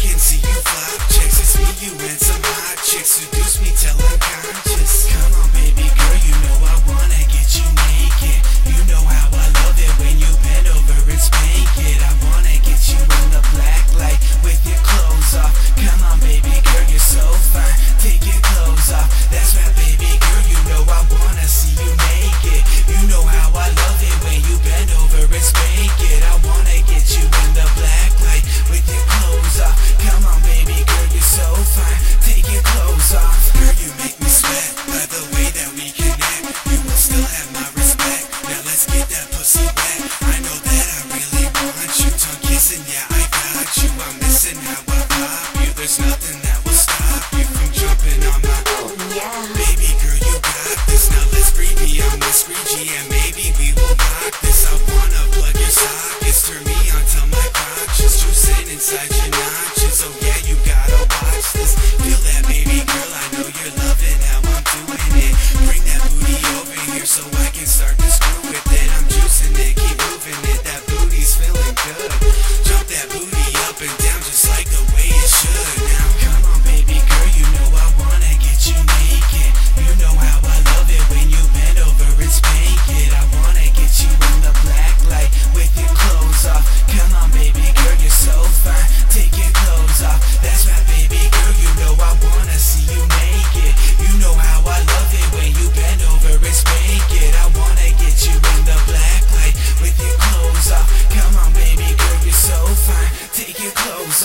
can see you fly checks. It's me, you, and some hot chicks. Seduce me till I'm conscious. Come on, baby girl, you know I wanna get you naked. you, are missing how I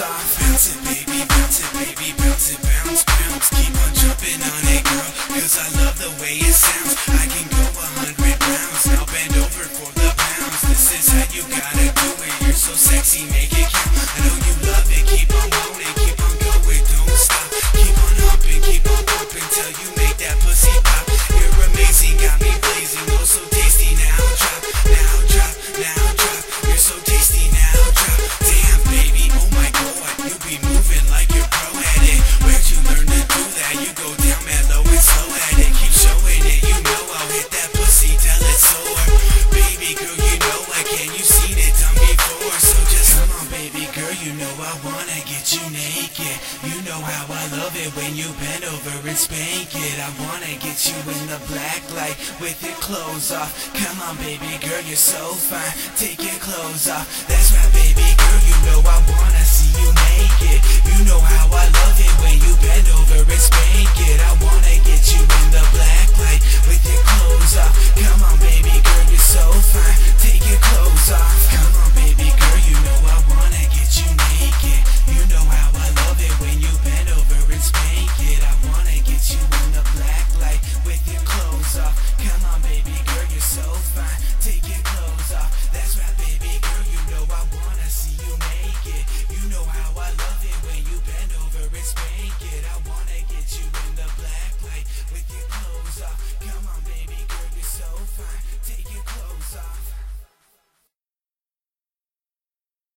off. know how I love it when you bend over and spank it. I wanna get you in the black light with your clothes off. Come on, baby girl, you're so fine. Take your clothes off. That's right, baby girl, you know I wanna see you naked.